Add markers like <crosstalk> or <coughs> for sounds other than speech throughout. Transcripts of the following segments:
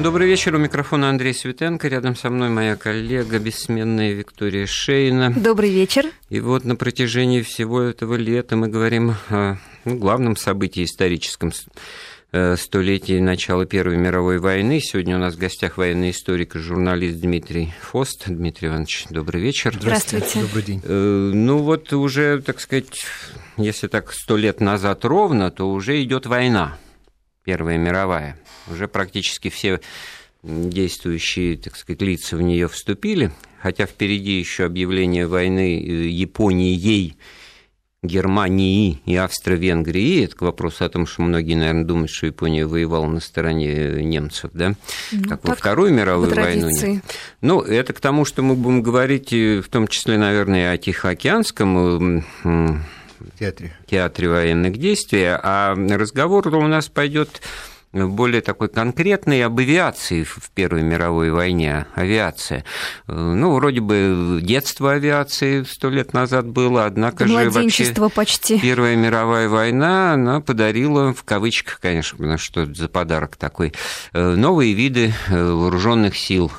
Добрый вечер. У микрофона Андрей Светенко. Рядом со мной моя коллега, бессменная Виктория Шейна. Добрый вечер. И вот на протяжении всего этого лета мы говорим о ну, главном событии историческом э, столетии начала Первой мировой войны. Сегодня у нас в гостях военный историк и журналист Дмитрий Фост. Дмитрий Иванович, добрый вечер. Здравствуйте. Добрый день. Э, Ну вот уже, так сказать, если так сто лет назад ровно, то уже идет война, Первая мировая. Уже практически все действующие, так сказать, лица в нее вступили, хотя впереди еще объявление войны э, Японией, Германии и Австро-Венгрии. Это к вопросу о том, что многие, наверное, думают, что Япония воевала на стороне немцев, да? Ну, как во Вторую мировую войну. нет. Ну, это к тому, что мы будем говорить, э, в том числе, наверное, о Тихоокеанском В театре. театре военных действий, а разговор у нас пойдет более такой конкретный об авиации в Первой мировой войне. Авиация. Ну, вроде бы детство авиации сто лет назад было, однако же вообще почти. Первая мировая война, она подарила, в кавычках, конечно, потому что это за подарок такой, э, новые виды э, вооруженных сил.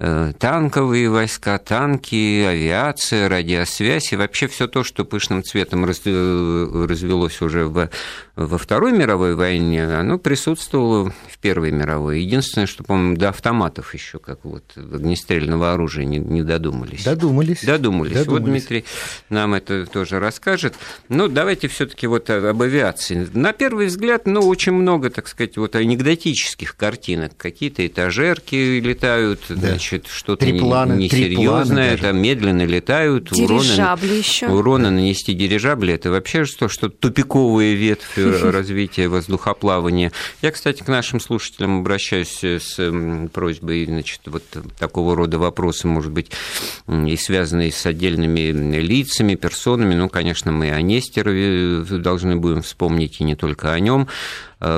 Э, Танковые войска, танки, авиация, радиосвязь и вообще все то, что пышным цветом э, развелось уже в- во Второй мировой войне, оно присутствовало в Первой мировой. Единственное, что, по-моему, до автоматов еще, как вот огнестрельного оружия, не, не додумались. Додумались. Додумались. Вот Додумались. Дмитрий нам это тоже расскажет. Ну, давайте все-таки вот об авиации. На первый взгляд, ну, очень много, так сказать, вот анекдотических картинок. Какие-то этажерки летают, значит, что-то не- трипланы несерьезное, там медленно летают. уроны- Дирижабли еще. Урона нанести дирижабли это вообще что, что тупиковая ветвь э, <laughs> развития воздухоплавания. Я, кстати, к нашим слушателям обращаюсь с просьбой, значит, вот такого рода вопросы, может быть, и связанные с отдельными лицами, персонами. Ну, конечно, мы о Нестерове должны будем вспомнить, и не только о нем.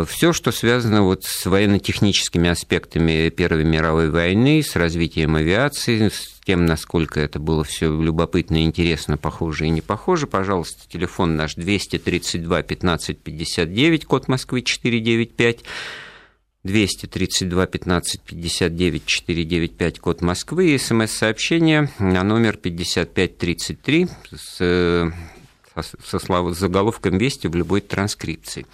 Все, что связано вот с военно-техническими аспектами Первой мировой войны, с развитием авиации, с тем, насколько это было все любопытно, интересно, похоже и не похоже, пожалуйста, телефон наш 232 15 59, код Москвы 495. 232 15 59 495, код Москвы, и смс-сообщение на номер 5533 с э, со- со слов- с заголовком «Вести» в любой транскрипции.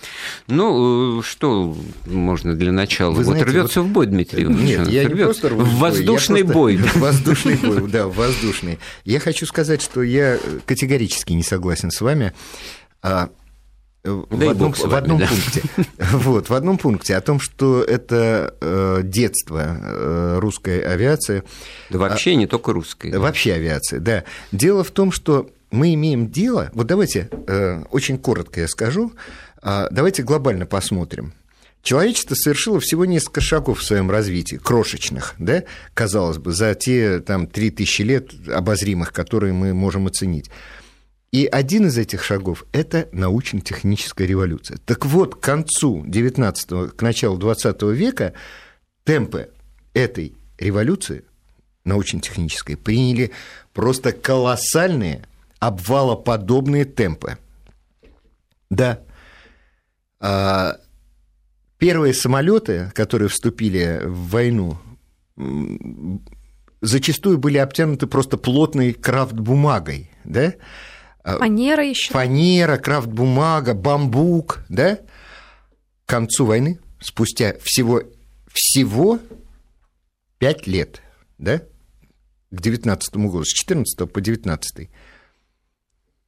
Ну, э, что можно для начала? Вы вот знаете, рвется вот- в бой, Дмитрий Иванович? Нет, я не Рвётся. просто рвусь В бой, воздушный просто- бой. <laughs> В воздушный бой, да, в воздушный. Я хочу сказать, что я категорически не согласен с вами. а, В, Да одном, с в вами, одном да. пункте. <laughs> Вот, в одном пункте о том, что это э, детство э, русской авиации. Да вообще не только русской. Вообще авиация, да. Дело в том, что мы имеем дело, вот давайте э, очень коротко я скажу, а, давайте глобально посмотрим. Человечество совершило всего несколько шагов в своем развитии, крошечных, да, казалось бы, за те там 3000 лет обозримых, которые мы можем оценить. И один из этих шагов – это научно-техническая революция. Так вот, к концу 19 к началу 20 века темпы этой революции научно-технической приняли просто колоссальные обвалоподобные темпы. Да. А, Первые самолеты, которые вступили в войну, зачастую были обтянуты просто плотной крафт-бумагой, да? А, Фанера еще. Фанера, крафт-бумага, бамбук, да? К концу войны, спустя всего, всего 5 лет, да? К 19 году, с 14 по 19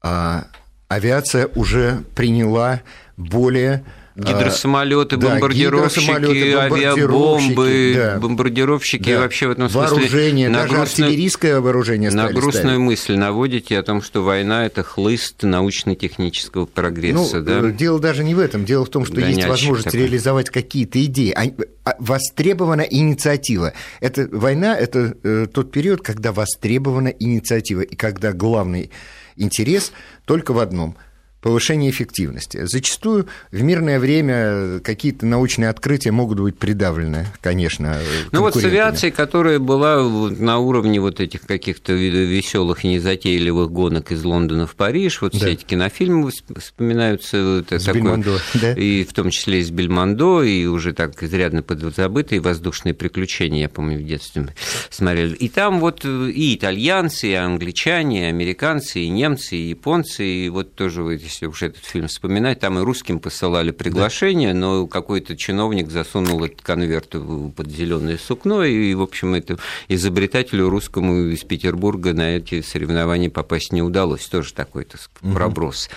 а, авиация уже приняла более Гидросамолеты, да, бомбардировщики, гидросамолеты, авиабомбы, да. бомбардировщики Да. вообще в этом смысле вооружение, на даже грустную- артиллерийское вооружение На грустную ставить. мысль наводите о том, что война – это хлыст научно-технического прогресса, Ну, да? дело даже не в этом. Дело в том, что есть Гоняльщик возможность такой. реализовать какие-то идеи. А- а- Востребована инициатива. Это, война – это э, тот период, когда востребована инициатива, и когда главный интерес только в одном – повышение эффективности. Зачастую в мирное время какие-то научные открытия могут быть придавлены, конечно. Ну вот с авиацией, которая была на уровне вот этих каких-то веселых и незатейливых гонок из Лондона в Париж, вот да. все эти кинофильмы вспоминаются. Это с такое, Бельмондо, да? И в том числе из Бельмондо, и уже так изрядно подзабытые воздушные приключения, я помню, в детстве смотрели. И там вот и итальянцы, и англичане, и американцы, и немцы, и японцы, и вот тоже если уж этот фильм вспоминать, там и русским посылали приглашение, да. но какой-то чиновник засунул этот конверт под зеленое сукно, и, в общем, это изобретателю русскому из Петербурга на эти соревнования попасть не удалось. Тоже такой то проброс.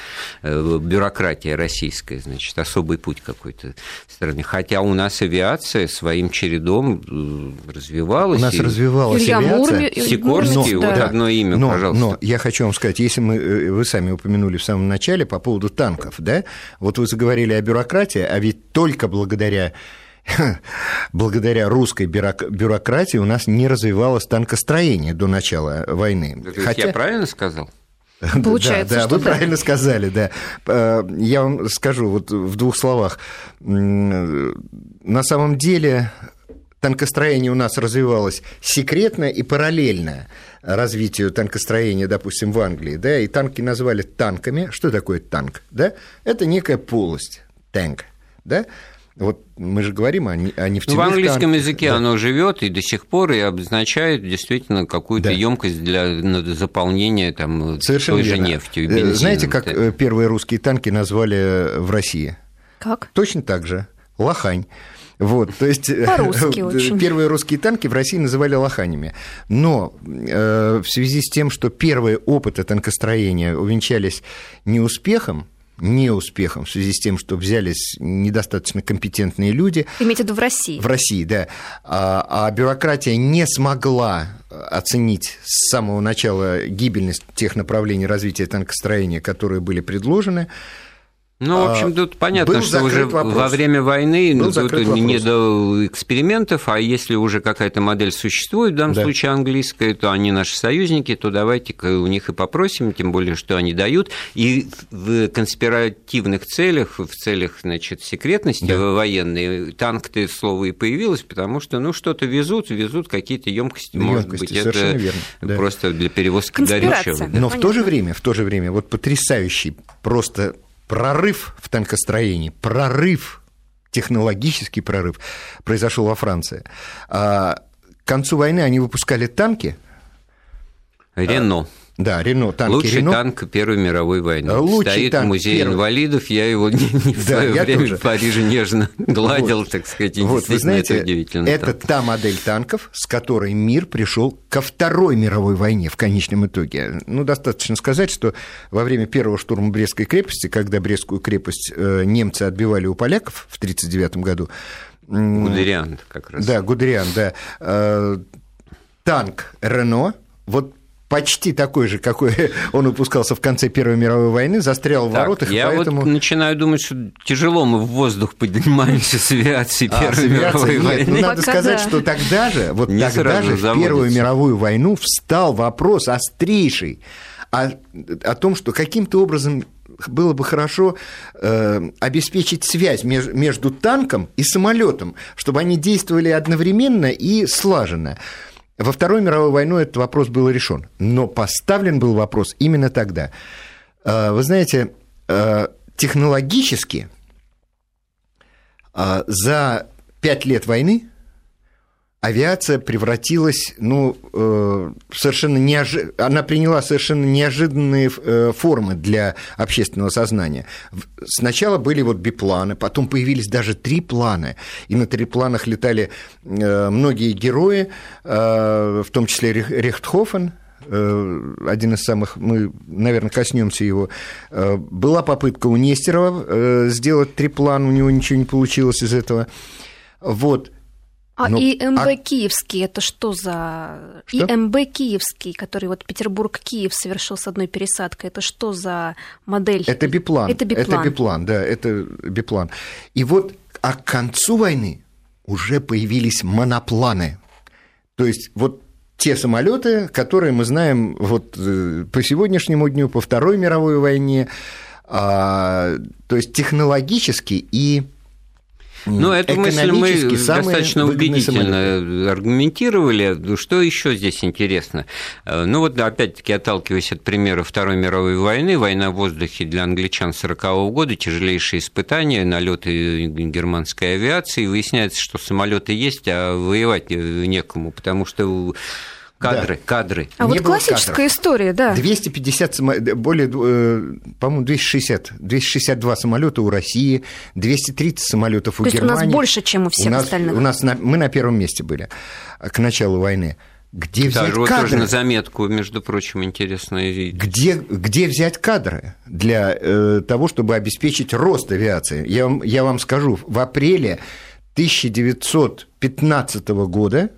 Угу. Бюрократия российская, значит, особый путь какой-то страны. Хотя у нас авиация своим чередом э, развивалась. У нас развивалась Илья авиация. Мурми... Сикорский, но, вот да. одно имя, но, пожалуйста. Но я хочу вам сказать, если мы, э, вы сами упомянули в самом начале по поводу танков, да, вот вы заговорили о бюрократии, а ведь только благодаря <laughs> благодаря русской бюрократии у нас не развивалось танкостроение до начала войны. Это Хотя... Я правильно сказал? <laughs> Получается, да, да, вы да. правильно сказали, да. Э, я вам скажу вот в двух словах. На самом деле танкостроение у нас развивалось секретно и параллельно развитию танкостроения, допустим, в Англии, да, и танки назвали танками. Что такое танк, да? Это некая полость, танк, да, вот мы же говорим о, о нефтяных В английском танках. языке да. оно живет и до сих пор и обозначает действительно какую-то да. емкость для заполнения там, Совершенно той верно. же нефтью. Э, бензином. Знаете, как да. первые русские танки назвали в России? Как? Точно так же. Лохань. Вот, то есть <laughs> первые русские танки в России называли лоханями. Но э, в связи с тем, что первые опыты танкостроения увенчались неуспехом, неуспехом в связи с тем, что взялись недостаточно компетентные люди. Имеете в виду в России? В России, да. А, а бюрократия не смогла оценить с самого начала гибельность тех направлений развития танкостроения, которые были предложены. Ну, в общем, тут понятно, Был что уже вопрос. во время войны Был тут не до экспериментов, а если уже какая-то модель существует, в данном да. случае английская, то они наши союзники, то давайте-ка у них и попросим, тем более, что они дают. И в конспиративных целях, в целях, значит, секретности да. военной, танк-то слово и появилось, потому что, ну, что-то везут, везут какие-то емкости, может быть, это верно, да. просто для перевозки горючего. Но в то же время, в то же время, вот потрясающий просто прорыв в танкостроении, прорыв, технологический прорыв произошел во Франции. А к концу войны они выпускали танки. Рено. Да, Рено, танки Лучший Рено. танк Первой мировой войны. Лучший Стоит танк в музее первый. инвалидов, я его <laughs> не, не в да, свое время тоже. в Париже нежно <laughs> гладил, вот. так сказать, и вот, вы знаете, это удивительно. Это танк. та модель танков, с которой мир пришел ко Второй мировой войне в конечном итоге. Ну, достаточно сказать, что во время первого штурма Брестской крепости, когда Брестскую крепость э, немцы отбивали у поляков в 1939 году, Гудериан как раз. Да, Гудериан, да. Э, танк Рено, вот почти такой же, какой <laughs> он выпускался в конце Первой мировой войны, застрял в так, воротах, я поэтому... вот начинаю думать, что тяжело мы в воздух поднимаемся с авиацией а, Первой мировой нет, войны. Ну, надо Пока сказать, да. что тогда же, вот Не тогда же в Первую мировую войну встал вопрос острейший о, о том, что каким-то образом было бы хорошо э, обеспечить связь меж, между танком и самолетом, чтобы они действовали одновременно и слаженно. Во Вторую мировую войну этот вопрос был решен, но поставлен был вопрос именно тогда. А, вы знаете, а, технологически а, за пять лет войны авиация превратилась, ну, э, совершенно неожи... она приняла совершенно неожиданные э, формы для общественного сознания. Сначала были вот бипланы, потом появились даже три плана, и на трипланах летали э, многие герои, в том числе Рехтхофен, один из самых, мы, наверное, коснемся его. Была попытка у Нестерова сделать триплан, у него ничего не получилось из этого. Вот. А ну, ИМБ а... Киевский это что за что? ИМБ Киевский, который вот Петербург-Киев совершил с одной пересадкой, это что за модель? Это биплан. Это биплан. Это биплан, да, это биплан. И вот, а к концу войны уже появились монопланы. То есть вот те самолеты, которые мы знаем вот э, по сегодняшнему дню, по Второй мировой войне, А, то есть технологически и ну, эту мысль мы достаточно убедительно самолеты. аргументировали. Что еще здесь интересно? Э, ну, вот опять-таки отталкиваясь от примера Второй мировой войны, война в воздухе для англичан 40-го года, тяжелейшие испытания, налеты германской авиации, выясняется, что самолеты есть, а воевать некому, потому что Кадры, да. кадры. А Не вот классическая кадров. история, да. 250, более, э, по-моему, 260, 262 самолета у России, 230 самолетов у То Германии. То есть у нас больше, чем у всех у нас, остальных. У нас на, мы на первом месте были к началу войны. Где взять вот кадры? тоже на заметку, между прочим, интересно. Где, где взять кадры для э, того, чтобы обеспечить рост авиации? Я вам, я вам скажу, в апреле 1915 года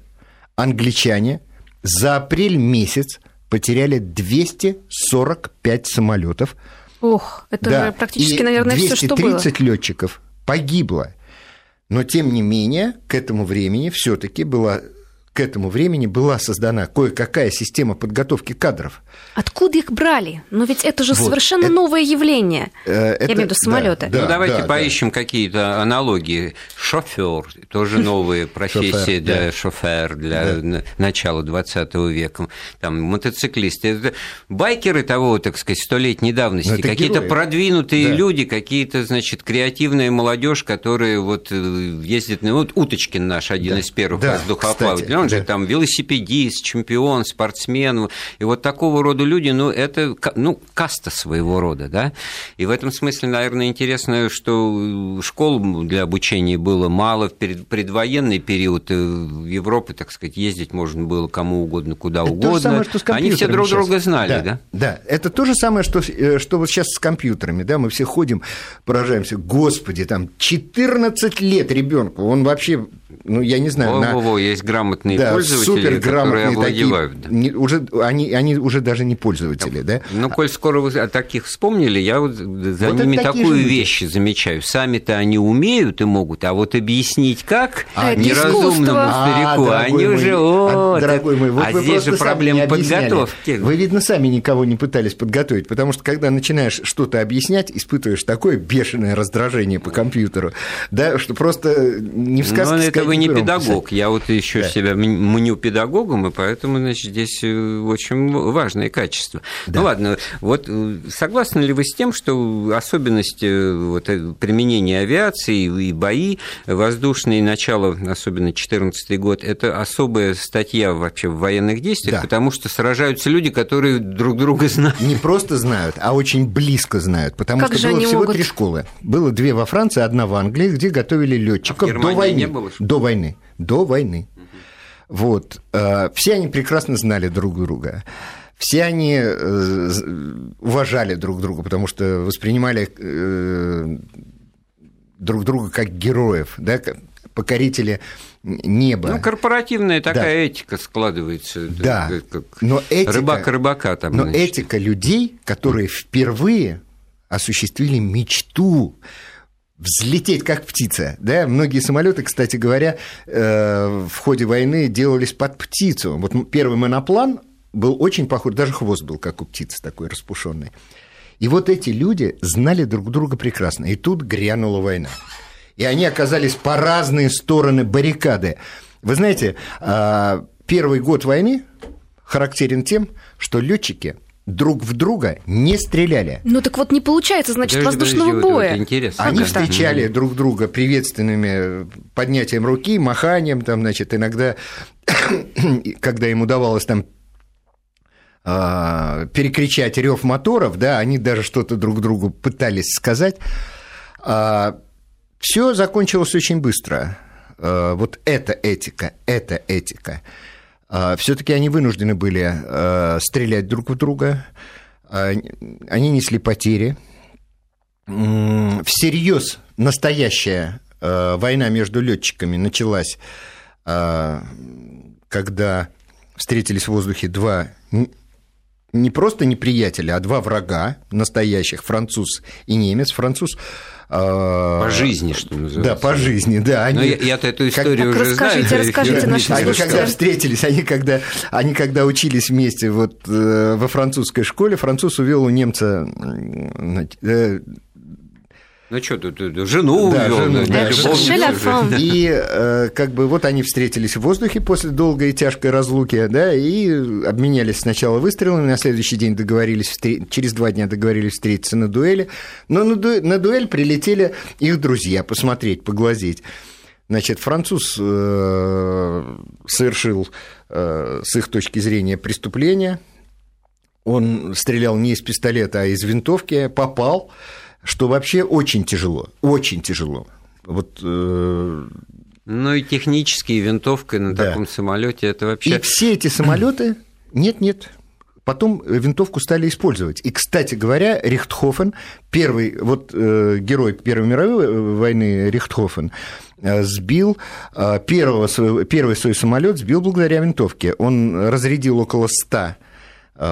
англичане за апрель месяц потеряли 245 самолетов. Ох, это да. практически, и наверное, все, что было. 230 летчиков погибло. Но, тем не менее, к этому времени все-таки была к этому времени была создана кое-какая система подготовки кадров. Откуда их брали? Но ведь это же вот. совершенно это, новое явление. Э, это, Я имею в виду самолеты. Да, да, ну давайте да, поищем да. какие-то аналогии. Шофер тоже <laughs> новые профессии для шофер для начала 20 века. Там мотоциклисты, байкеры того, так сказать, столетней давности, какие-то продвинутые люди, какие-то, значит, креативная молодежь, которые вот э, ездят, ну, вот Уточкин наш один из первых воздухоплавателей он же там велосипедист, чемпион, спортсмен. И вот такого рода люди, ну, это, ну, каста своего рода, да. И в этом смысле, наверное, интересно, что школ для обучения было мало. В предвоенный период э, в Европе, так сказать, ездить можно было кому угодно, куда это угодно. Самое, что Они все друг сейчас. друга знали, да, да? Да, это то же самое, что, э, что вот сейчас с компьютерами, да, мы все ходим, поражаемся, господи, там 14 лет ребенку, он вообще ну, я не знаю. Во-во-во, на... есть грамотные да, пользователи, которые овладевают. Такие, не, уже, они, они уже даже не пользователи, да? Ну, коль скоро вы о таких вспомнили, я вот за вот ними такую вещь замечаю. Сами-то они умеют и могут, а вот объяснить как а, неразумному а, старику, а, они мой, уже... О, а, дорогой мой, вот а здесь же проблема подготовки. Вы, видно, сами никого не пытались подготовить, потому что, когда начинаешь что-то объяснять, испытываешь такое бешеное раздражение по компьютеру, да, что просто не в сказке ну, это вы не педагог. Писать. Я вот еще да. себя мню педагогом, и поэтому, значит, здесь э, очень важное качество. Да. Ну ладно, вот э, согласны ли вы с тем, что особенность э, вот, применения авиации и бои воздушные, начало, особенно 2014 год, это особая статья вообще в военных действиях, да. потому что сражаются люди, которые друг друга знают. Не просто знают, а очень близко знают, потому как что было всего могут... три школы. Было две во Франции, одна в Англии, где готовили летчиков а до войны. Не было, до войны. До войны. Вот. Э, все они прекрасно знали друг друга. Все они э, уважали друг друга, потому что воспринимали э, друг друга как героев, да, покорители неба. Ну, корпоративная такая да. этика складывается. Да, как но этика, рыбак рыбака там. Но значит. этика людей, которые впервые осуществили мечту взлететь как птица. Да? Многие самолеты, кстати говоря, э, в ходе войны делались под птицу. Вот первый моноплан был очень похож, даже хвост был как у птицы такой распушенный. И вот эти люди знали друг друга прекрасно. И тут грянула война. И они оказались по разные стороны баррикады. Вы знаете, а, первый год войны характерен тем, что летчики друг в друга не стреляли. Ну так вот не получается, значит, подожди, воздушного подожди, боя. Вот, интересно. Они встречали mm друг друга приветственными поднятием руки, маханием, там, значит, иногда, <coughs> когда им удавалось там а, перекричать рев моторов, да, они даже что-то друг другу пытались сказать. А, Все закончилось очень быстро. А, вот эта этика, эта этика. А, все-таки они вынуждены были а, стрелять друг в друга, а, они несли потери. Всерьез настоящая война между летчиками началась, когда встретились в воздухе два не просто неприятеля, а два врага настоящих, француз и немец. Француз а, по жизни, что называется. Да, по жизни, да. Они, Но я, я-то эту историю как, уже расскажите, знаю. Расскажите нашим Они когда встретились, они когда, они когда учились вместе вот, э, во французской школе, француз увел у немца э, ну что тут, жену да, увел, жену, да, любовницу. И э, как бы вот они встретились в воздухе после долгой и тяжкой разлуки, да, и обменялись сначала выстрелами, на следующий день договорились, через два дня договорились встретиться на дуэли, но на, ду... на дуэль прилетели их друзья посмотреть, поглазеть. Значит, француз э, совершил э, с их точки зрения преступление. Он стрелял не из пистолета, а из винтовки, попал что вообще очень тяжело, очень тяжело. Вот, э... Ну и технически винтовкой на да. таком самолете это вообще. И все эти самолеты, <clears throat> нет, нет, потом винтовку стали использовать. И, кстати говоря, Рихтхофен, первый, вот э, герой Первой мировой войны Рихтхофен, э, сбил э, первого, первый свой самолет сбил благодаря винтовке. Он разрядил около 100 Э,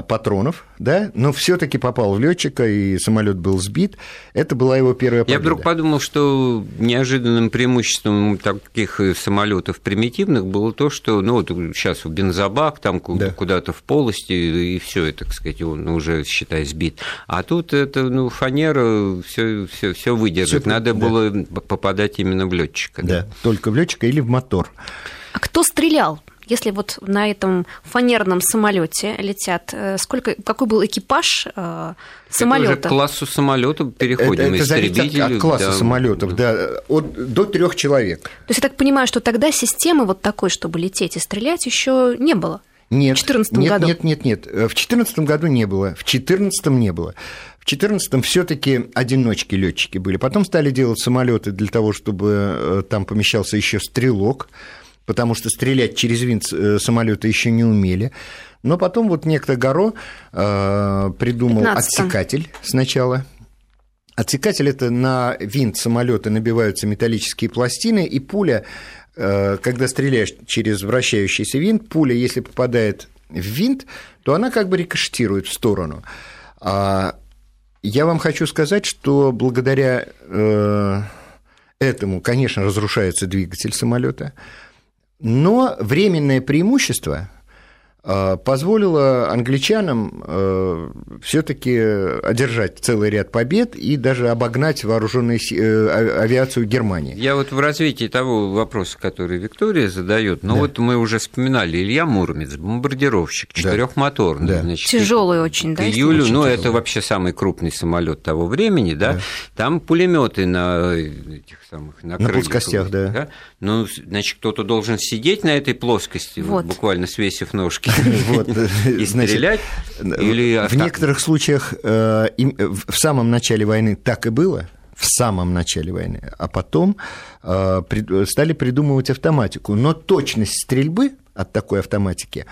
патронов, да, но все-таки попал в летчика, и самолет был сбит. Это была его первая победа. Я вдруг подумал, что неожиданным преимуществом таких самолетов примитивных было то, что, ну, вот сейчас в бензобак, там да. куда-то в полости, и все это, так сказать, он уже, считай, сбит. А тут это, ну, фанера все, все, все выдержит. Всё, Надо да. было попадать именно в летчика. Да. да, только в летчика или в мотор. А кто стрелял? Если вот на этом фанерном самолете летят, э, сколько, какой был экипаж э, самолета? Это уже к классу самолета переходим. Это, это зависит от, от класса да. самолетов, да, от, до трех человек. То есть я так понимаю, что тогда системы вот такой, чтобы лететь и стрелять, еще не было. Нет, в 2014 нет, году? Нет, нет, нет. В 2014 году не было. В 2014 не было. В 2014 все-таки одиночки летчики были. Потом стали делать самолеты для того, чтобы э, там помещался еще стрелок потому что стрелять через винт э, самолета еще не умели. Но потом вот некто Горо э, придумал 15 отсекатель сначала. Отсекатель это на винт самолета набиваются металлические пластины, и пуля, э, когда стреляешь через вращающийся винт, пуля, если попадает в винт, то она как бы рикошетирует в сторону. А я вам хочу сказать, что благодаря э, этому, конечно, разрушается двигатель самолета. Но временное преимущество Э, позволило англичанам э, все-таки одержать целый ряд побед и даже обогнать вооруженную э, авиацию Германии. Я вот в развитии того вопроса, который Виктория задает, ну да. вот мы уже вспоминали Илья Муромец, бомбардировщик, четырехмоторный, да. значит, тяжелый очень, да? Июлю, очень ну тяжелый. это вообще самый крупный самолет того времени, да? да. Там пулеметы на этих самых на, на плоскостях, да. да. Ну, значит, кто-то должен сидеть на этой плоскости, вот. буквально свесив ножки. <laughs> Вот, <laughs> и стрелять? Или в некоторых случаях э, в самом начале войны так и было, в самом начале войны, а потом э, стали придумывать автоматику. Но точность стрельбы от такой автоматики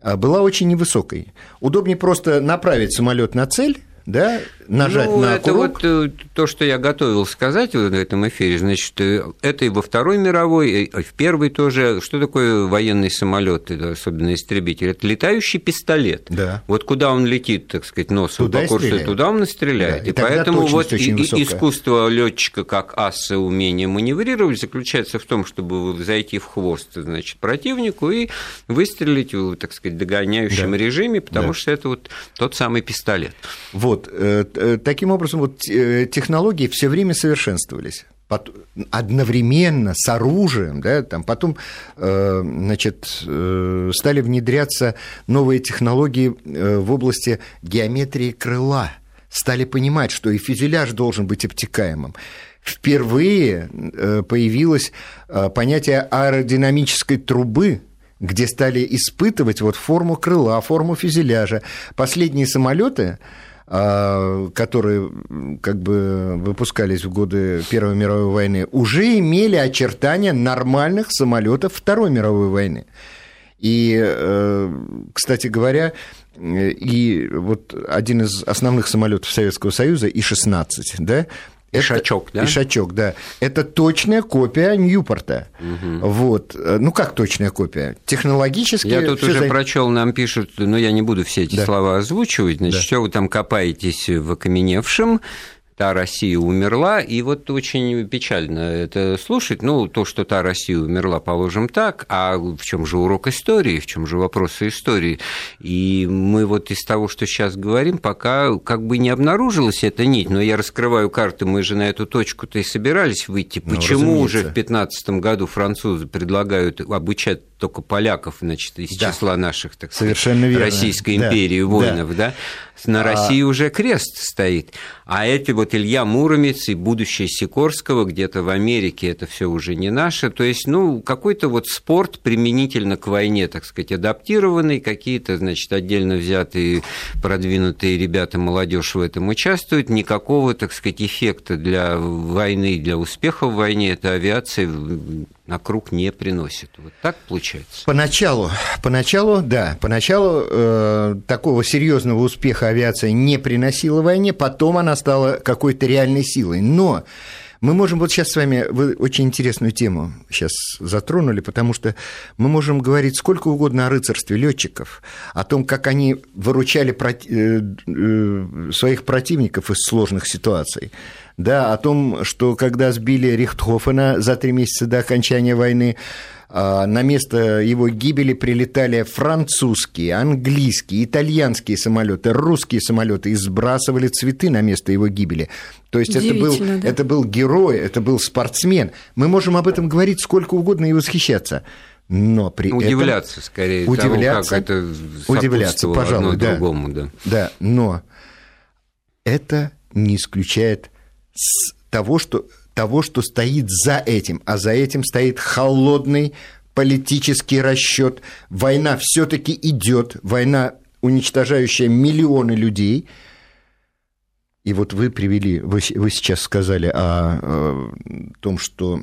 э, была очень невысокой. Удобнее просто направить самолет на цель да, нажать ну, на это курок. вот э, то, что я готовил сказать в этом эфире, значит, э, это и во Второй мировой, и в Первой тоже. Что такое военный самолет, особенно истребитель? Это летающий пистолет. Да. Вот куда он летит, так сказать, носом туда по курсу, туда он и стреляет. Да, и, и поэтому вот и, искусство летчика как аса умение маневрировать заключается в том, чтобы зайти в хвост, значит, противнику и выстрелить в, так сказать, догоняющем да. режиме, потому да. что это вот тот самый пистолет. Вот вот, э, э, таким образом, вот э, технологии все время совершенствовались одновременно с оружием, да, там потом, значит, стали внедряться новые технологии в области геометрии крыла, стали понимать, что и фюзеляж должен быть обтекаемым. Впервые появилось понятие аэродинамической трубы, где стали испытывать вот форму крыла, форму фюзеляжа. Последние самолеты которые как бы выпускались в годы Первой мировой войны, уже имели очертания нормальных самолетов Второй мировой войны. И, э, кстати говоря, и вот один из основных самолетов Советского Союза, И-16, да, Ишачок, да? Ишачок, да. Это точная копия Ньюпорта. Угу. Вот. Ну, как точная копия? Технологически... Я тут уже за... прочел, нам пишут, но я не буду все эти да. слова озвучивать, значит, да. что вы там копаетесь в окаменевшем, та Россия умерла, и вот очень печально это слушать. Ну, то, что та Россия умерла, положим так, а в чем же урок истории, в чем же вопросы истории? И мы вот из того, что сейчас говорим, пока как бы не обнаружилась эта нить, но я раскрываю карты, мы же на эту точку-то и собирались выйти. Ну, Почему уже в 2015 году французы предлагают обучать только поляков, значит, из да. числа наших, так Совершенно сказать, верно. Российской империи да. воинов, да. да? На а... России уже крест стоит. А эти вот Илья Муромец и будущее Сикорского где-то в Америке, это все уже не наше. То есть, ну, какой-то вот спорт применительно к войне, так сказать, адаптированный, какие-то, значит, отдельно взятые продвинутые ребята, молодежь в этом участвуют. Никакого, так сказать, эффекта для войны, для успеха в войне эта авиация на круг не приносит. Вот так получается? Поначалу, поначалу, да, поначалу э, такого серьезного успеха авиация не приносила войне, потом она стала какой-то реальной силой. Но мы можем вот сейчас с вами, вы очень интересную тему сейчас затронули, потому что мы можем говорить сколько угодно о рыцарстве летчиков, о том, как они выручали э, э, своих противников из сложных ситуаций да, о том, что когда сбили Рихтхофена за три месяца до окончания войны, на место его гибели прилетали французские, английские, итальянские самолеты, русские самолеты и сбрасывали цветы на место его гибели. То есть это был, да? это был герой, это был спортсмен. Мы можем об этом говорить сколько угодно и восхищаться. Но при удивляться этом... скорее удивляться, того, как это удивляться, пожалуй, да, другому, да. Да, но это не исключает с того, что, того, что стоит за этим, а за этим стоит холодный политический расчет. Война все-таки идет, война, уничтожающая миллионы людей. И вот вы привели, вы, вы сейчас сказали о, о том, что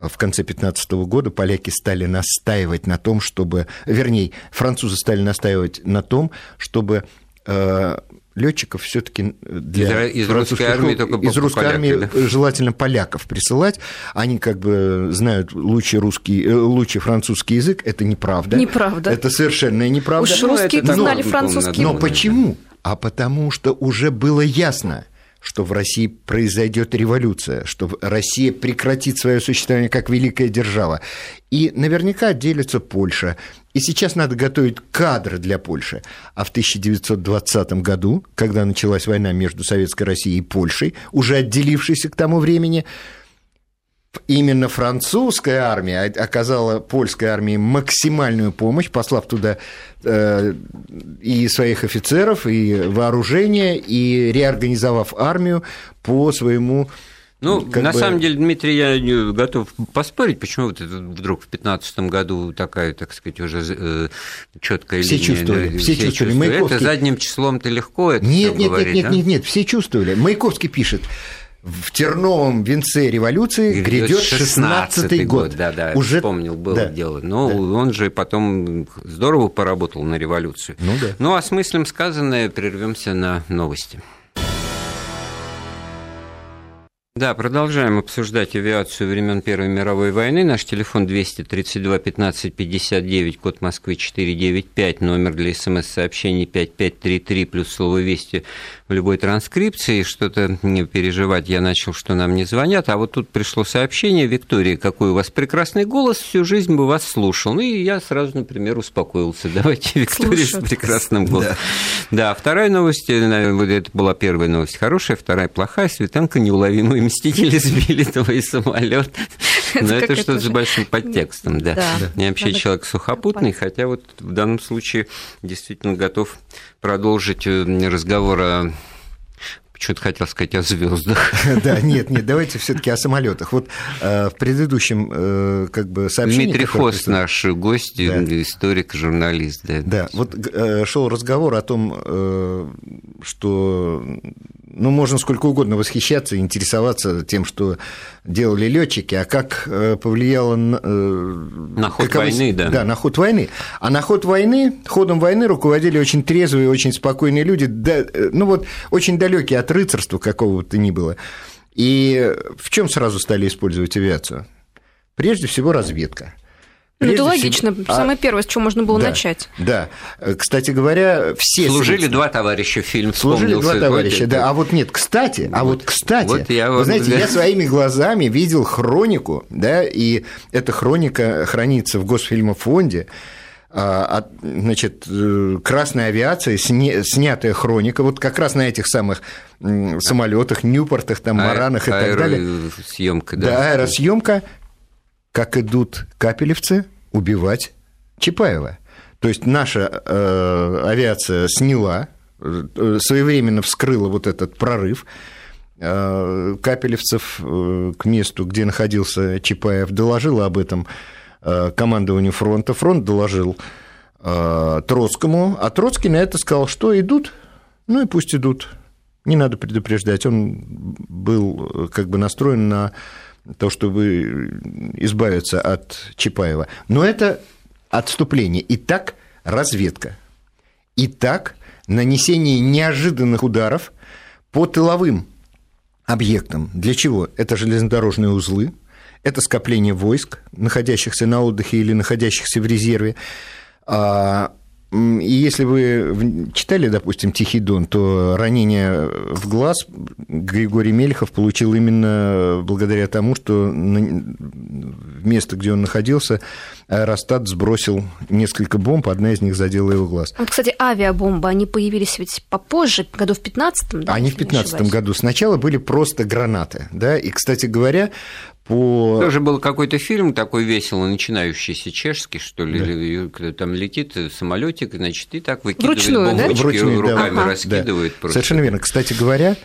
в конце 15 года поляки стали настаивать на том, чтобы, вернее, французы стали настаивать на том, чтобы э, летчиков все-таки для из, из русской армии только из русской поляки, армии да? желательно поляков присылать. Они как бы знают лучший русский, э, лучший французский язык. Это неправда. Неправда. Это совершенно неправда. Уж русские но, знали французский. Но почему? А потому что уже было ясно, что в России произойдет революция, что Россия прекратит свое существование как великая держава. И наверняка отделится Польша. И сейчас надо готовить кадры для Польши. А в 1920 году, когда началась война между Советской Россией и Польшей, уже отделившейся к тому времени, именно французская армия оказала польской армии максимальную помощь, послав туда э, и своих офицеров, и вооружение, и реорганизовав армию по своему ну, на бы... самом деле, Дмитрий, я готов поспорить, почему вот вдруг в 2015 году такая, так сказать, уже э, четкая все линия. Чувствовали, да, все, все чувствовали. Маяковский... Это задним числом-то легко это нет, нет, говорить, нет, а? нет, нет, нет, все чувствовали. Маяковский пишет, в терновом венце революции грядет 16-й год. Да, да, Уже... вспомнил, было да, дело. Но да. он же потом здорово поработал на революцию. Ну да. Ну, а смыслем сказанное прервемся на новости. Да, продолжаем обсуждать авиацию времен Первой мировой войны. Наш телефон 232 15 59, код Москвы 495, номер для смс-сообщений 5533, плюс слово «Вести» в любой транскрипции. Что-то не переживать я начал, что нам не звонят. А вот тут пришло сообщение. Виктория, какой у вас прекрасный голос, всю жизнь бы вас слушал. Ну и я сразу, например, успокоился. <laughs> Давайте Виктория с прекрасным голосом. Да. да, вторая новость, наверное, это была первая новость хорошая, вторая плохая. Светенко неуловимые мстители сбили твой самолет. <laughs> Но это что-то с большим подтекстом, да. Я вообще человек сухопутный, хотя вот в данном случае действительно готов продолжить э, разговор о что-то хотел сказать о звездах. <laughs> Да, нет, нет, давайте все-таки о самолетах. Вот э, в предыдущем э, как бы сообщении. Дмитрий Хост, наш гость, историк, журналист. Да, вот э, шел разговор о том, что ну, можно сколько угодно восхищаться, интересоваться тем, что делали летчики, а как повлияло на, на ход каковы, войны, да. Да, на ход войны. А на ход войны, ходом войны руководили очень трезвые, очень спокойные люди, да, ну вот очень далекие от рыцарства какого бы то ни было. И в чем сразу стали использовать авиацию? Прежде всего разведка. Ну, это логично. Всего... Самое первое, с чего можно было да, начать. Да. Кстати говоря, все... Служили средства... два товарища, фильм Служили два товарища, да. А вот нет, кстати, вот, а вот кстати, вот я вы знаете, я своими глазами видел хронику, да, и эта хроника хранится в Госфильмофонде, а, значит, э, красная авиация, снятая хроника, вот как раз на этих самых самолетах, Ньюпортах, там, Маранах и так далее. Съемка, да. Да, аэросъемка, как идут капелевцы убивать Чапаева. То есть наша э, авиация сняла, э, своевременно вскрыла вот этот прорыв э, капелевцев э, к месту, где находился Чапаев, доложила об этом командованию фронта. Фронт доложил э, Троцкому, а Троцкий на это сказал, что идут, ну и пусть идут. Не надо предупреждать. Он был э, как бы настроен на то, чтобы избавиться от Чапаева. Но это отступление. Итак, разведка. Итак, нанесение неожиданных ударов по тыловым объектам. Для чего? Это железнодорожные узлы, это скопление войск, находящихся на отдыхе или находящихся в резерве, а и если вы читали, допустим, «Тихий дон», то ранение в глаз Григорий Мельхов получил именно благодаря тому, что место, где он находился, аэростат сбросил несколько бомб, одна из них задела его глаз. Вот, кстати, авиабомбы, они появились ведь попозже, году в 15-м, да? Они в 15 году. Сначала были просто гранаты, да, и, кстати говоря, по... Тоже был какой-то фильм такой весело начинающийся чешский, что ли, да. там летит самолетик, значит, и так выкидывает Вручную, бомбочки, да? Вручную, руками да. раскидывает. Да. Просто. Совершенно верно. Кстати говоря,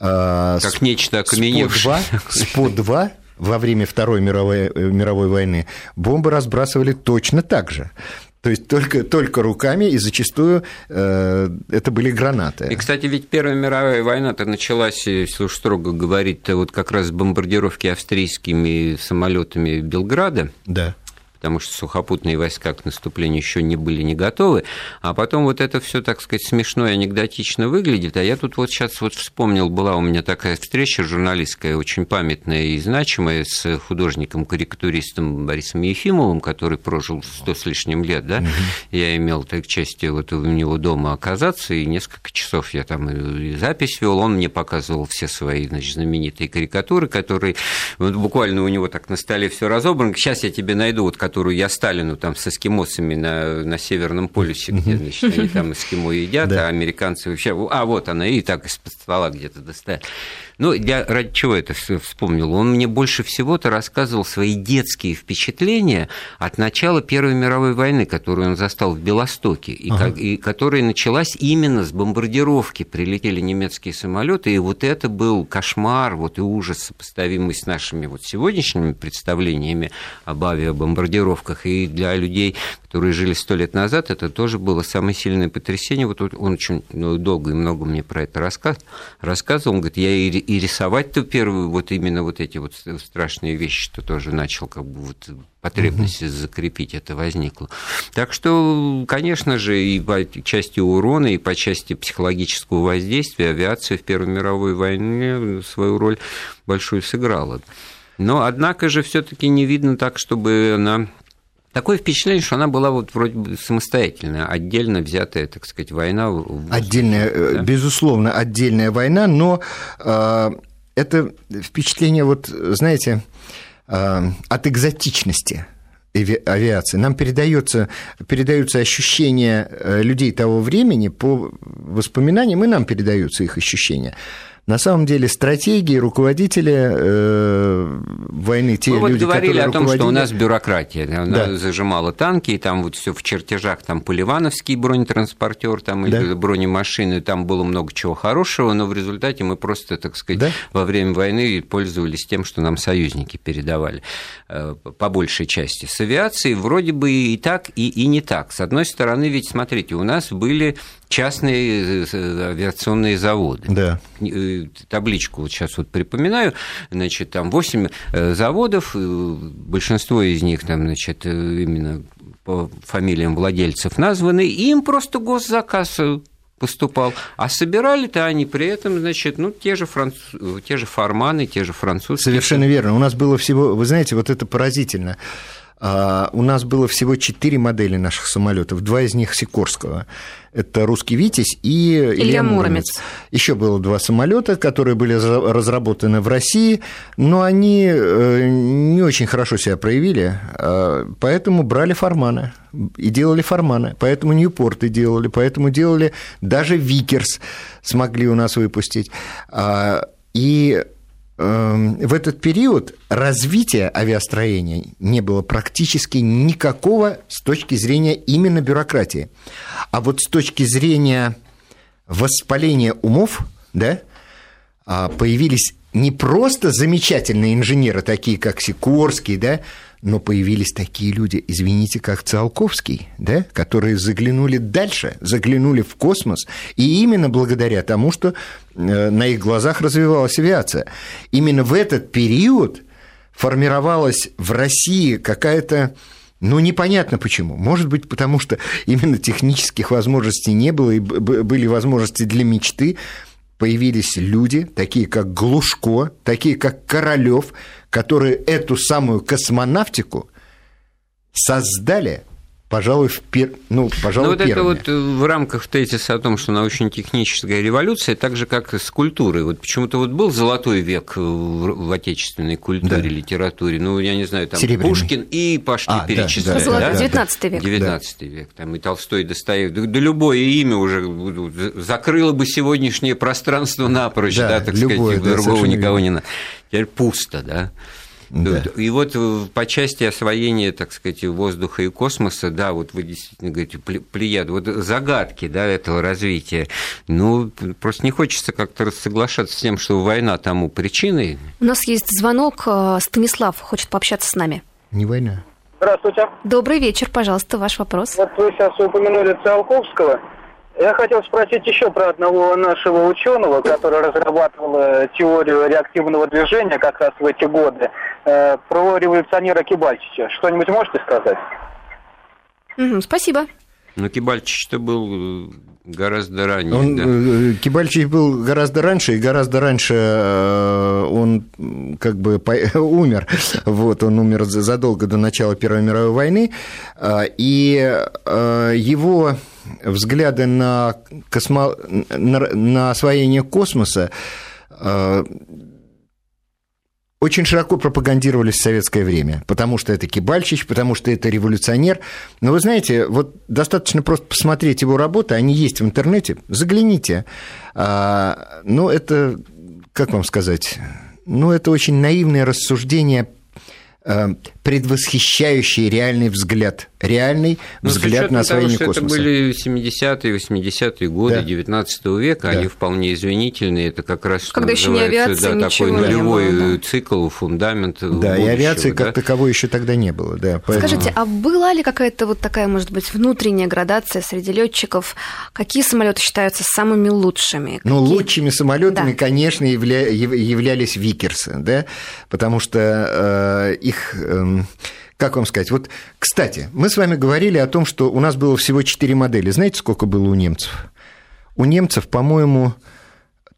а, как нечто окаменевшее. СПО-2 во время Второй мировой, мировой войны бомбы разбрасывали точно так же. То есть только, только руками, и зачастую э, это были гранаты. И, кстати, ведь Первая мировая война-то началась, если уж строго говорить, вот как раз с бомбардировки австрийскими самолетами Белграда. Да потому что сухопутные войска к наступлению еще не были не готовы, а потом вот это все, так сказать, смешно и анекдотично выглядит, а я тут вот сейчас вот вспомнил, была у меня такая встреча журналистская, очень памятная и значимая, с художником-карикатуристом Борисом Ефимовым, который прожил сто с лишним лет, да, угу. я имел так части вот у него дома оказаться, и несколько часов я там и запись вел, он мне показывал все свои, значит, знаменитые карикатуры, которые вот буквально у него так на столе все разобрано, сейчас я тебе найду вот которую я Сталину там с эскимосами на, на Северном полюсе, где, значит, они там эскимо едят, <laughs> а американцы вообще... А, вот она, и так из-под стола где-то достает. Ну, я ради чего это вспомнил? Он мне больше всего-то рассказывал свои детские впечатления от начала Первой мировой войны, которую он застал в Белостоке, и, ага. как, и которая началась именно с бомбардировки. Прилетели немецкие самолеты, и вот это был кошмар, вот и ужас, сопоставимый с нашими вот сегодняшними представлениями об авиабомбардировках. И для людей, которые жили сто лет назад, это тоже было самое сильное потрясение. Вот он очень ну, долго и много мне про это рассказ, рассказывал. Он говорит, я и и рисовать-то первую вот именно вот эти вот страшные вещи, что тоже начал как бы вот потребность угу. закрепить это возникла. Так что, конечно же, и по части урона, и по части психологического воздействия авиация в Первой мировой войне свою роль большую сыграла. Но, однако же, все-таки не видно так, чтобы она Такое впечатление, что она была вот вроде бы самостоятельная, отдельно взятая, так сказать, война. Отдельная, э, да? безусловно, отдельная война, но э, это впечатление, вот, знаете, э, от экзотичности авиации. Нам передается, передаются ощущения э, людей того времени по воспоминаниям, и нам передаются их ощущения. На самом деле стратегии, руководители э, войны, те Мы люди, вот говорили которые о том, руководили... что у нас бюрократия, она да. зажимала танки, и там вот все в чертежах, там Поливановский бронетранспортер, там да. или бронемашины, там было много чего хорошего, но в результате мы просто, так сказать, да? во время войны пользовались тем, что нам союзники передавали э, по большей части. С авиацией вроде бы и так, и, и не так. С одной стороны, ведь смотрите, у нас были частные э, авиационные заводы. Да. Э, табличку вот сейчас вот припоминаю, значит, там 8 э, заводов, большинство из них там, значит, именно по фамилиям владельцев названы, и им просто госзаказ поступал. А собирали-то они при этом, значит, ну, те же, франц... те же форманы, те же французские. Совершенно верно. У нас было всего, вы знаете, вот это поразительно. А, у нас было всего четыре модели наших самолетов, два из них Сикорского. Это русский Витязь и Илья, Илья Муромец. Муромец. Еще было два самолета, которые были разработаны в России, но они э, не очень хорошо себя проявили, а, поэтому брали форманы и делали форманы, поэтому Ньюпорты делали, поэтому делали даже Викерс смогли у нас выпустить. А, и в этот период развития авиастроения не было практически никакого с точки зрения именно бюрократии. А вот с точки зрения воспаления умов, да, а, появились не просто замечательные инженеры, такие как Сикорский, да, но появились такие люди, извините, как Циолковский, да, которые заглянули дальше, заглянули в космос, и именно благодаря тому, что э, на их глазах развивалась авиация. Именно в этот период формировалась в России какая-то ну, непонятно почему. Может быть, потому что именно технических возможностей не было, и были возможности для мечты. Появились люди, такие как Глушко, такие как Королёв, которые эту самую космонавтику создали пожалуй, в пер... ну, пожалуй, Но ну, вот первыми. это вот в рамках тезиса о том, что научно-техническая революция, так же, как и с культурой. Вот почему-то вот был золотой век в, в отечественной культуре, да. литературе. Ну, я не знаю, там Пушкин и пошли а, перечислять. Да, да, да, 19 век. 19 век. Там и Толстой, и Достоевский. Да, да любое имя уже закрыло бы сегодняшнее пространство напрочь, да, да так любое, сказать, да, другого никого не надо. Теперь пусто, да. Да. И вот э, по части освоения, так сказать, воздуха и космоса, да, вот вы действительно говорите, плеяд, вот загадки, да, этого развития, ну, просто не хочется как-то соглашаться с тем, что война тому причиной. У нас есть звонок, э, Станислав хочет пообщаться с нами. Не война. Здравствуйте. Добрый вечер, пожалуйста, ваш вопрос. Вот вы сейчас упомянули Циолковского. Я хотел спросить еще про одного нашего ученого, который разрабатывал э, теорию реактивного движения как раз в эти годы, э, про революционера Кибальчича. Что-нибудь можете сказать? Угу, спасибо. Но Кибальчич-то был э, гораздо ранее. Он, да. Кибальчич был гораздо раньше, и гораздо раньше он как бы <laughs> умер. Вот, он умер задолго до начала Первой мировой войны. И его взгляды на, космо... на, освоение космоса э, очень широко пропагандировались в советское время, потому что это Кибальчич, потому что это революционер. Но вы знаете, вот достаточно просто посмотреть его работы, они есть в интернете, загляните. А, ну, это, как вам сказать, ну, это очень наивное рассуждение предвосхищающий реальный взгляд, реальный Но взгляд на освоение того, что космоса. Это были 70-е, 80-е годы да. 19 века, да. они вполне извинительные, это как раз, что Когда еще не авиация, да, такой нулевой было, да. цикл, фундамент Да, будущего, и авиации да? как таковой еще тогда не было, да. Поэтому... Скажите, а была ли какая-то вот такая, может быть, внутренняя градация среди летчиков? Какие самолеты считаются самыми лучшими? Ну, Какие... лучшими самолетами, да. конечно, явля... являлись Викерсы, да, потому что э, их эм, как вам сказать? Вот, кстати, мы с вами говорили о том, что у нас было всего 4 модели. Знаете, сколько было у немцев? У немцев, по-моему,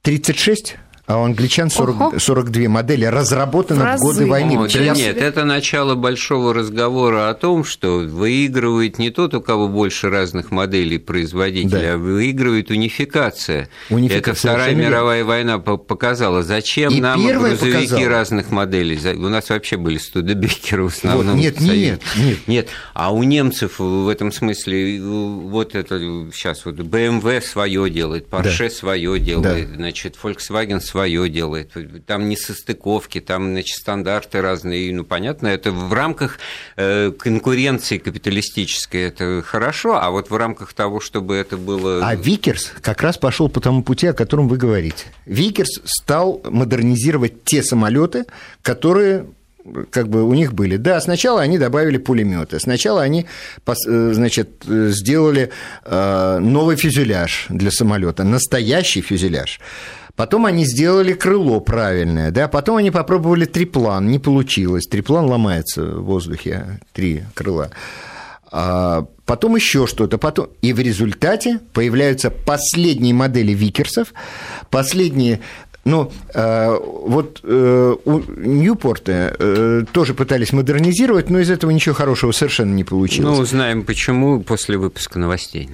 36 а у англичан 40, 42 модели разработаны в, в годы войны. О, да нет, это начало большого разговора о том, что выигрывает не тот, у кого больше разных моделей производителя, да. а выигрывает унификация. унификация это Вторая мировая война показала, зачем И нам грузовики показала. разных моделей. У нас вообще были студебекеры в основном. Вот, нет, нет, нет. Нет, а у немцев в этом смысле вот это сейчас вот BMW свое делает, Porsche да. свое делает, да. значит, Volkswagen свое свое делает. Там не состыковки, там значит, стандарты разные. Ну, понятно, это в рамках э, конкуренции капиталистической это хорошо, а вот в рамках того, чтобы это было... А Викерс как раз пошел по тому пути, о котором вы говорите. Викерс стал модернизировать те самолеты, которые как бы у них были. Да, сначала они добавили пулеметы, сначала они, э, значит, сделали э, новый фюзеляж для самолета, настоящий фюзеляж. Потом они сделали крыло правильное, да, потом они попробовали триплан, не получилось, триплан ломается в воздухе, три крыла. а потом еще что-то, потом... И в результате появляются последние модели Викерсов, последние ну, э, вот э, у Ньюпорта э, тоже пытались модернизировать, но из этого ничего хорошего совершенно не получилось. Ну, узнаем почему после выпуска новостей.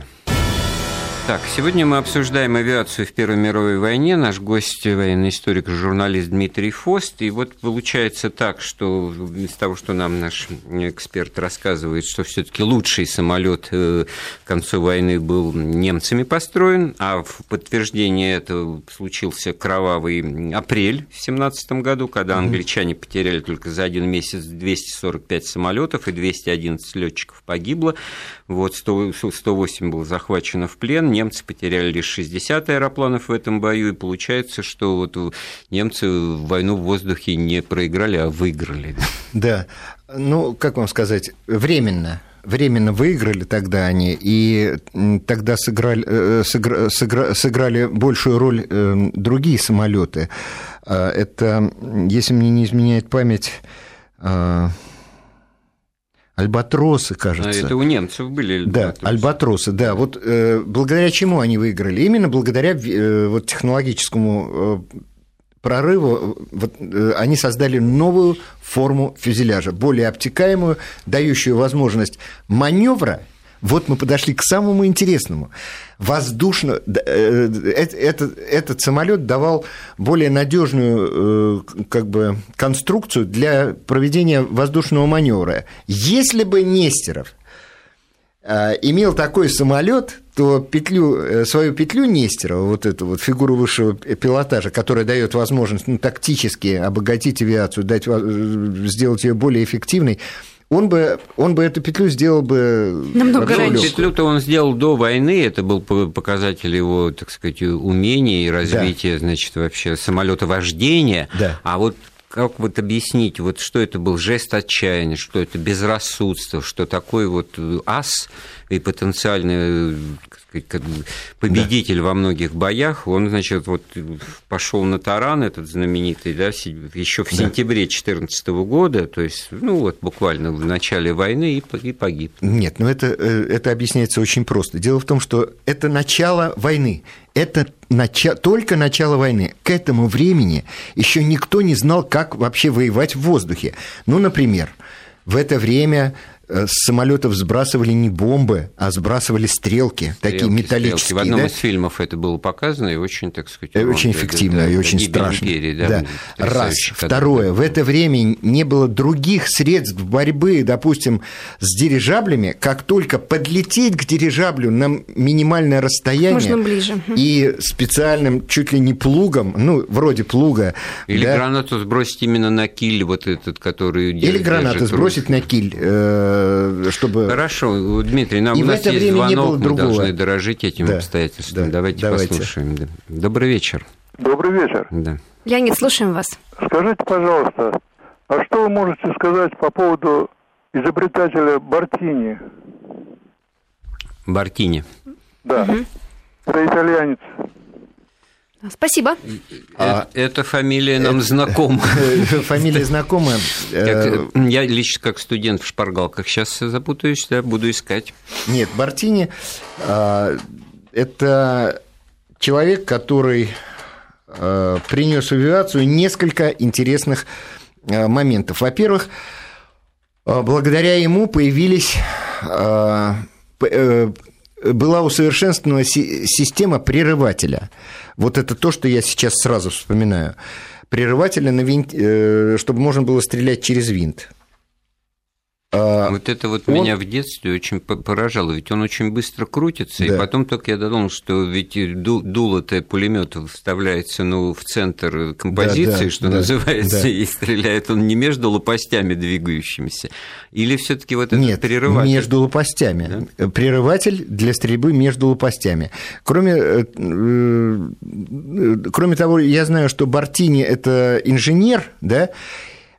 Так, сегодня мы обсуждаем авиацию в Первой мировой войне. Наш гость военный историк журналист Дмитрий Фост. И вот получается так, что из того, что нам наш эксперт рассказывает, что все-таки лучший самолет э, к концу войны был немцами построен, а в подтверждение этого случился кровавый апрель в 17 году, когда англичане потеряли только за один месяц 245 самолетов и 211 летчиков погибло. Вот 100, 108 было захвачено в плен немцы потеряли лишь 60 аэропланов в этом бою, и получается, что вот немцы войну в воздухе не проиграли, а выиграли. Да, ну, как вам сказать, временно временно выиграли тогда они, и тогда сыграли, э, сыгра, сыгра, сыграли большую роль э, другие самолеты. А, это, если мне не изменяет память, а, Альбатросы, кажется. А это у немцев были альбатросы. Да, альбатросы, да. Вот э, благодаря чему они выиграли? Именно благодаря э, вот, технологическому э, прорыву вот, э, они создали новую форму фюзеляжа, более обтекаемую, дающую возможность маневра вот мы подошли к самому интересному. Воздушно... Э, этот, этот самолет давал более надежную э, как бы, конструкцию для проведения воздушного маневра. Если бы Нестеров э, имел такой самолет, то петлю, свою петлю Нестерова, вот эту вот фигуру высшего пилотажа, которая дает возможность ну, тактически обогатить авиацию, дать, сделать ее более эффективной, он бы, он бы эту петлю сделал бы... Намного раньше. Петлю-то он сделал до войны, это был показатель его, так сказать, умения и развития, да. значит, вообще самолетовождения. Да. А вот как вот объяснить, вот что это был жест отчаяния, что это безрассудство, что такой вот ас и потенциальный сказать, победитель да. во многих боях, он, значит, вот пошел на таран этот знаменитый, да, еще в сентябре 2014 года, то есть, ну вот буквально в начале войны и погиб. Нет, ну это, э, это объясняется очень просто. Дело в том, что это начало войны, это начало, только начало войны. К этому времени еще никто не знал, как вообще воевать в воздухе. Ну, например, в это время Э, с самолетов сбрасывали не бомбы, а сбрасывали стрелки, стрелки такие металлические. Стрелки. В одном да? из фильмов это было показано, и очень, так сказать, э, очень эффективно да, и очень страшно. Империи, да, да. Раз. Второе, в это время не было других средств борьбы, допустим, с дирижаблями, как только подлететь к дирижаблю на минимальное расстояние. Можно ближе. И специальным чуть ли не плугом, ну, вроде плуга. Или да? гранату сбросить именно на киль вот этот, который... Или гранату сбросить на киль э, Э, чтобы... Хорошо, Дмитрий, нам и у нас есть время звонок, не было другого. мы должны дорожить этим да. обстоятельствам. Да. Давайте, Давайте послушаем. Добрый вечер. Добрый вечер. Да. Леонид, слушаем вас. Скажите, пожалуйста, а что вы можете сказать по поводу изобретателя Бартини? Бартини. Да. Угу. Это итальянец. Спасибо. А, Эта фамилия нам знакома. Фамилия <laughs> знакомая. Э, я лично как студент в шпаргалках сейчас запутаюсь, да, буду искать. Нет, Бартини а, – это человек, который принес в авиацию несколько интересных моментов. Во-первых, благодаря ему появились э, была усовершенствована система прерывателя. Вот это то, что я сейчас сразу вспоминаю. Прерывателя, на винт, э, чтобы можно было стрелять через винт. А, вот это вот он... меня в детстве очень поражало, ведь он очень быстро крутится, да. и потом только я додумал, что ведь дуло-то пулемета вставляется ну, в центр композиции, да, да, что да, называется, да. <laughs> и стреляет он не между лопастями двигающимися, или все таки вот этот Нет, прерыватель? между лопастями. Да? Прерыватель для стрельбы между лопастями. Кроме, э, э, кроме того, я знаю, что Бартини – это инженер, да,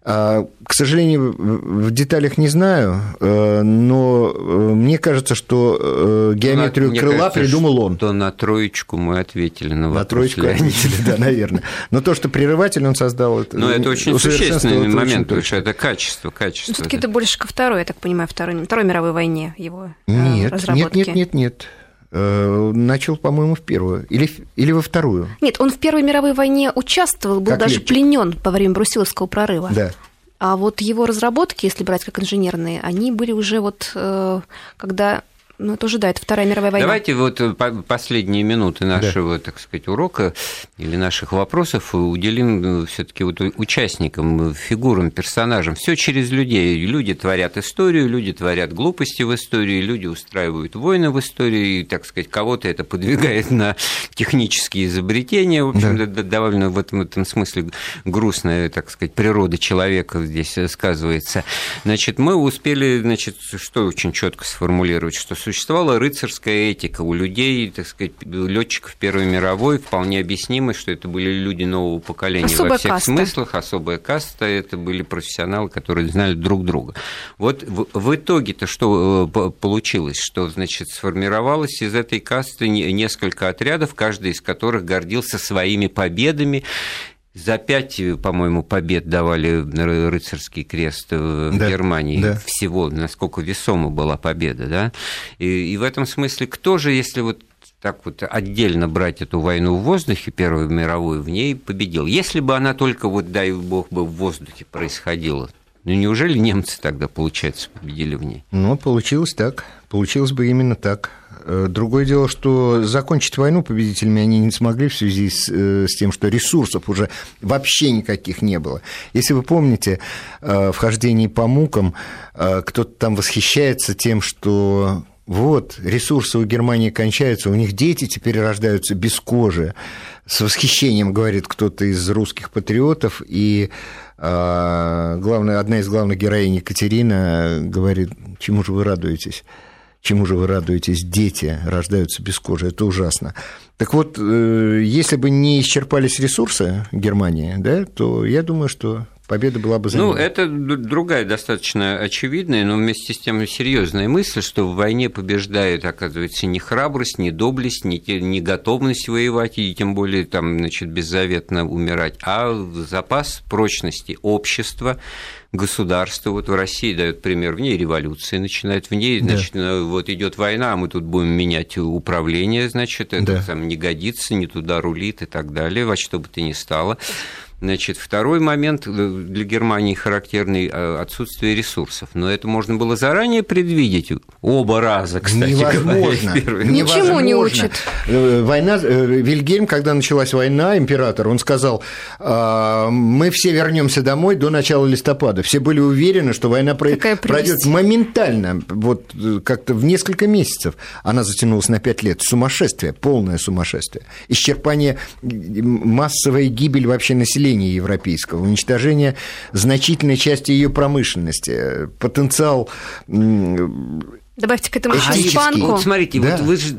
к сожалению, в деталях не знаю, э, но э, мне кажется, что э, геометрию ну, крыла кажется, придумал он. То на троечку мы ответили на вопрос. На троечку ответили, да, наверное. Но то, что прерыватель он создал, это... Ну, это очень существенный момент, потому что это качество, качество. Все-таки это больше ко второй, я так понимаю, Второй, Второй мировой войне его нет, разработки. Нет, нет, нет, нет. Начал, по-моему, в первую или, или во вторую. Нет, он в Первой мировой войне участвовал, был как даже летчик. пленен во время Брусиловского прорыва. Да. А вот его разработки, если брать как инженерные, они были уже вот э, когда ну, это уже, да, это Вторая мировая война. Давайте вот э, последние минуты нашего, да. так сказать, урока или наших вопросов уделим э, все таки вот участникам, фигурам, персонажам. Все через людей. Люди творят историю, люди творят глупости в истории, люди устраивают войны в истории, и, так сказать, кого-то это подвигает на технические изобретения. В общем, да. довольно в этом, в этом смысле грустная, так сказать, природа человека здесь сказывается. Значит, мы успели, значит, что очень четко сформулировать, что существовала рыцарская этика у людей, так сказать, летчиков Первой мировой, вполне объяснимо, что это были люди нового поколения особая во всех каста. смыслах, особая каста, это были профессионалы, которые знали друг друга. Вот в, итоге-то что э, получилось, что, значит, сформировалось из этой касты несколько отрядов, каждый из которых гордился своими победами, за пять, по-моему, побед давали рыцарский крест в да, Германии да. всего, насколько весома была победа, да. И, и в этом смысле, кто же, если вот так вот отдельно брать эту войну в воздухе, Первую мировую, в ней победил. Если бы она только, вот дай бог, бы в воздухе происходила, ну неужели немцы тогда, получается, победили в ней? Ну, получилось так. Получилось бы именно так. Э, другое дело, что закончить войну победителями они не смогли в связи с, э, с тем, что ресурсов уже вообще никаких не было. Если вы помните, э, в хождении по мукам кто-то там восхищается тем, что вот, ресурсы у Германии кончаются, у них дети теперь рождаются без кожи. С восхищением говорит кто-то из русских патриотов, и главная, одна из главных героинь Екатерина говорит, чему же вы радуетесь? Чему же вы радуетесь, дети рождаются без кожи, это ужасно. Так вот, э, если бы не исчерпались ресурсы Германии, да, то я думаю, что победа была бы за Ну, это другая достаточно очевидная, но вместе с тем серьезная мысль, что в войне побеждает, оказывается, не храбрость, не доблесть, не, не готовность воевать, и тем более там, значит, беззаветно умирать, а запас прочности общества, государства. Вот в России дает пример, в ней революция начинает, в ней, да. значит, э, вот идет война, а мы тут будем менять управление, значит, это да. там не годится, не туда рулит и так далее, во что бы то ни стало. Значит, второй момент э, для Германии характерный э, отсутствие ресурсов. Но это можно было заранее предвидеть оба раза, кстати Невозможно. <laughs> говоря. Ничему не учит. Э, война, Вильгельм, когда началась война, император, он сказал, «А, мы все вернемся домой до начала листопада. Все были уверены, что война пройдет моментально, вот как-то в несколько месяцев. Она затянулась на пять лет. Сумасшествие, полное сумасшествие. Исчерпание, массовая гибель вообще населения населения европейского, уничтожение значительной части ее промышленности, потенциал Добавьте к этому еще испанку. Вот смотрите, да. вот вы же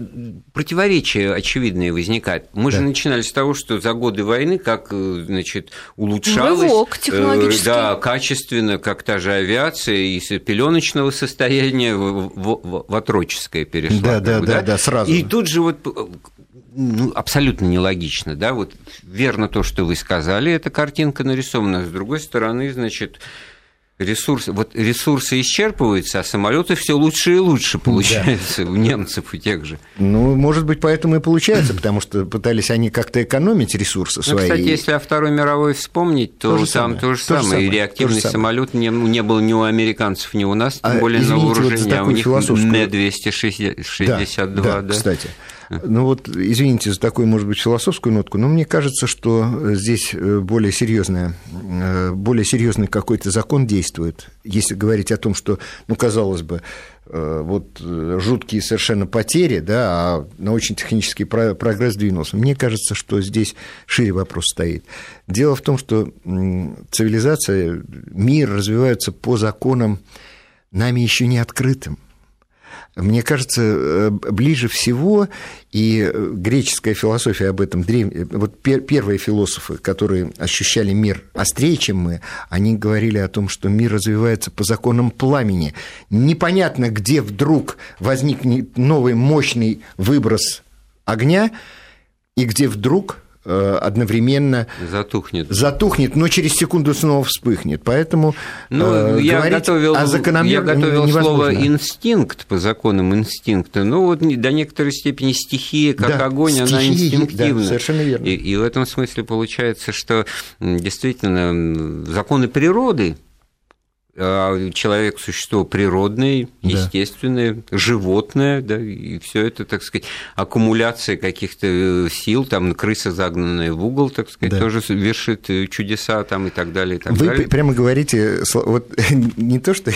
противоречия очевидные возникают. Мы да. же начинали с того, что за годы войны как значит, улучшалось Рывок технологический. да, качественно, как та же авиация из пеленочного состояния в, в, в отроческое перешла. Да, да, да, да, сразу. И тут же вот ну, абсолютно нелогично, да, вот верно то, что вы сказали, эта картинка нарисована, с другой стороны, значит, ресурсы, вот ресурсы исчерпываются, а самолеты все лучше и лучше получаются да. у немцев и тех же. Ну, может быть, поэтому и получается, потому что пытались они как-то экономить ресурсы свои. Ну, кстати, если о Второй мировой вспомнить, то, то там то же самое. То же самое. И реактивный то самолет не, не был ни у американцев, ни у нас, тем а, более извините, на вооружении, вот а у них М-262. Да, да, да, кстати. Ну вот, извините за такую, может быть, философскую нотку, но мне кажется, что здесь э, более серьезная, э, более серьезный какой-то закон действует, если говорить о том, что, ну, казалось бы, э, вот жуткие совершенно потери, да, а научно-технический прогресс двинулся. Мне кажется, что здесь шире вопрос стоит. Дело в том, что цивилизация, мир развиваются по законам нами еще не открытым мне кажется, ближе всего и греческая философия об этом древ... вот первые философы, которые ощущали мир острее, чем мы, они говорили о том, что мир развивается по законам пламени. Непонятно, где вдруг возникнет новый мощный выброс огня, и где вдруг Э, одновременно затухнет. затухнет, но через секунду снова вспыхнет. Поэтому ну, э, я готовил, о Я готовил невозможно. слово «инстинкт» по законам инстинкта. Ну, вот до некоторой степени стихия, как да, огонь, стихия, она инстинктивна. Да, совершенно верно. И, и в этом смысле получается, что действительно законы природы человек существо природное, естественное, да. животное, да, и все это, так сказать, аккумуляция каких-то э, сил, там крыса загнанная в угол, так сказать, да. тоже вершит э, чудеса там и так далее. И так Вы далее. прямо говорите, вот <laughs> не то, что...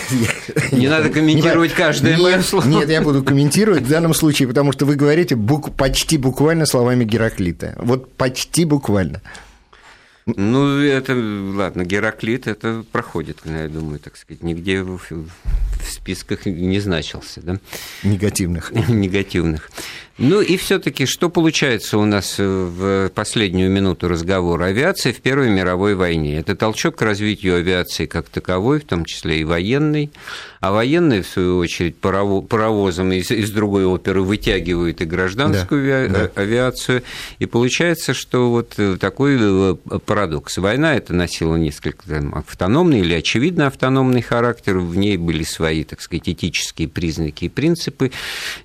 Не надо <laughs> комментировать каждое мое слово. Нет, я буду комментировать в данном случае, потому что вы говорите почти буквально словами Гераклита. Вот почти буквально. Ну, это, ладно, Гераклит, это проходит, я думаю, так сказать, нигде в, в списках не значился, да? Негативных. <laughs> Негативных. Ну и все-таки, что получается у нас в последнюю минуту разговора? Авиация в Первой мировой войне. Это толчок к развитию авиации как таковой, в том числе и военной. А военные, в свою очередь, паровозом из, из другой оперы вытягивают и гражданскую да, ави... да. авиацию. И получается, что вот такой э, парадокс. Война это носила несколько там, автономный или очевидно автономный характер. В ней были свои, так сказать, этические признаки и принципы.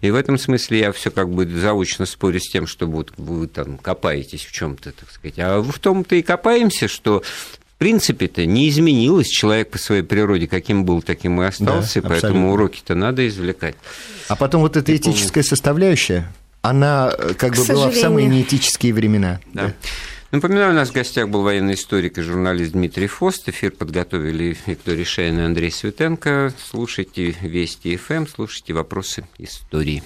И в этом смысле я все как бы заочно спорю с тем, что вот вы там копаетесь в чем-то, так сказать. А в том-то и копаемся, что в принципе-то не изменилось. Человек по своей природе каким был, таким и остался, да, поэтому уроки-то надо извлекать. А потом вот эта этическая составляющая, она э, как бы была в самые неэтические времена. Да. да. Напоминаю, у нас в гостях был военный историк и журналист Дмитрий Фост. Эфир подготовили Виктория Шейн и Андрей Светенко. Слушайте Вести ФМ, слушайте вопросы истории.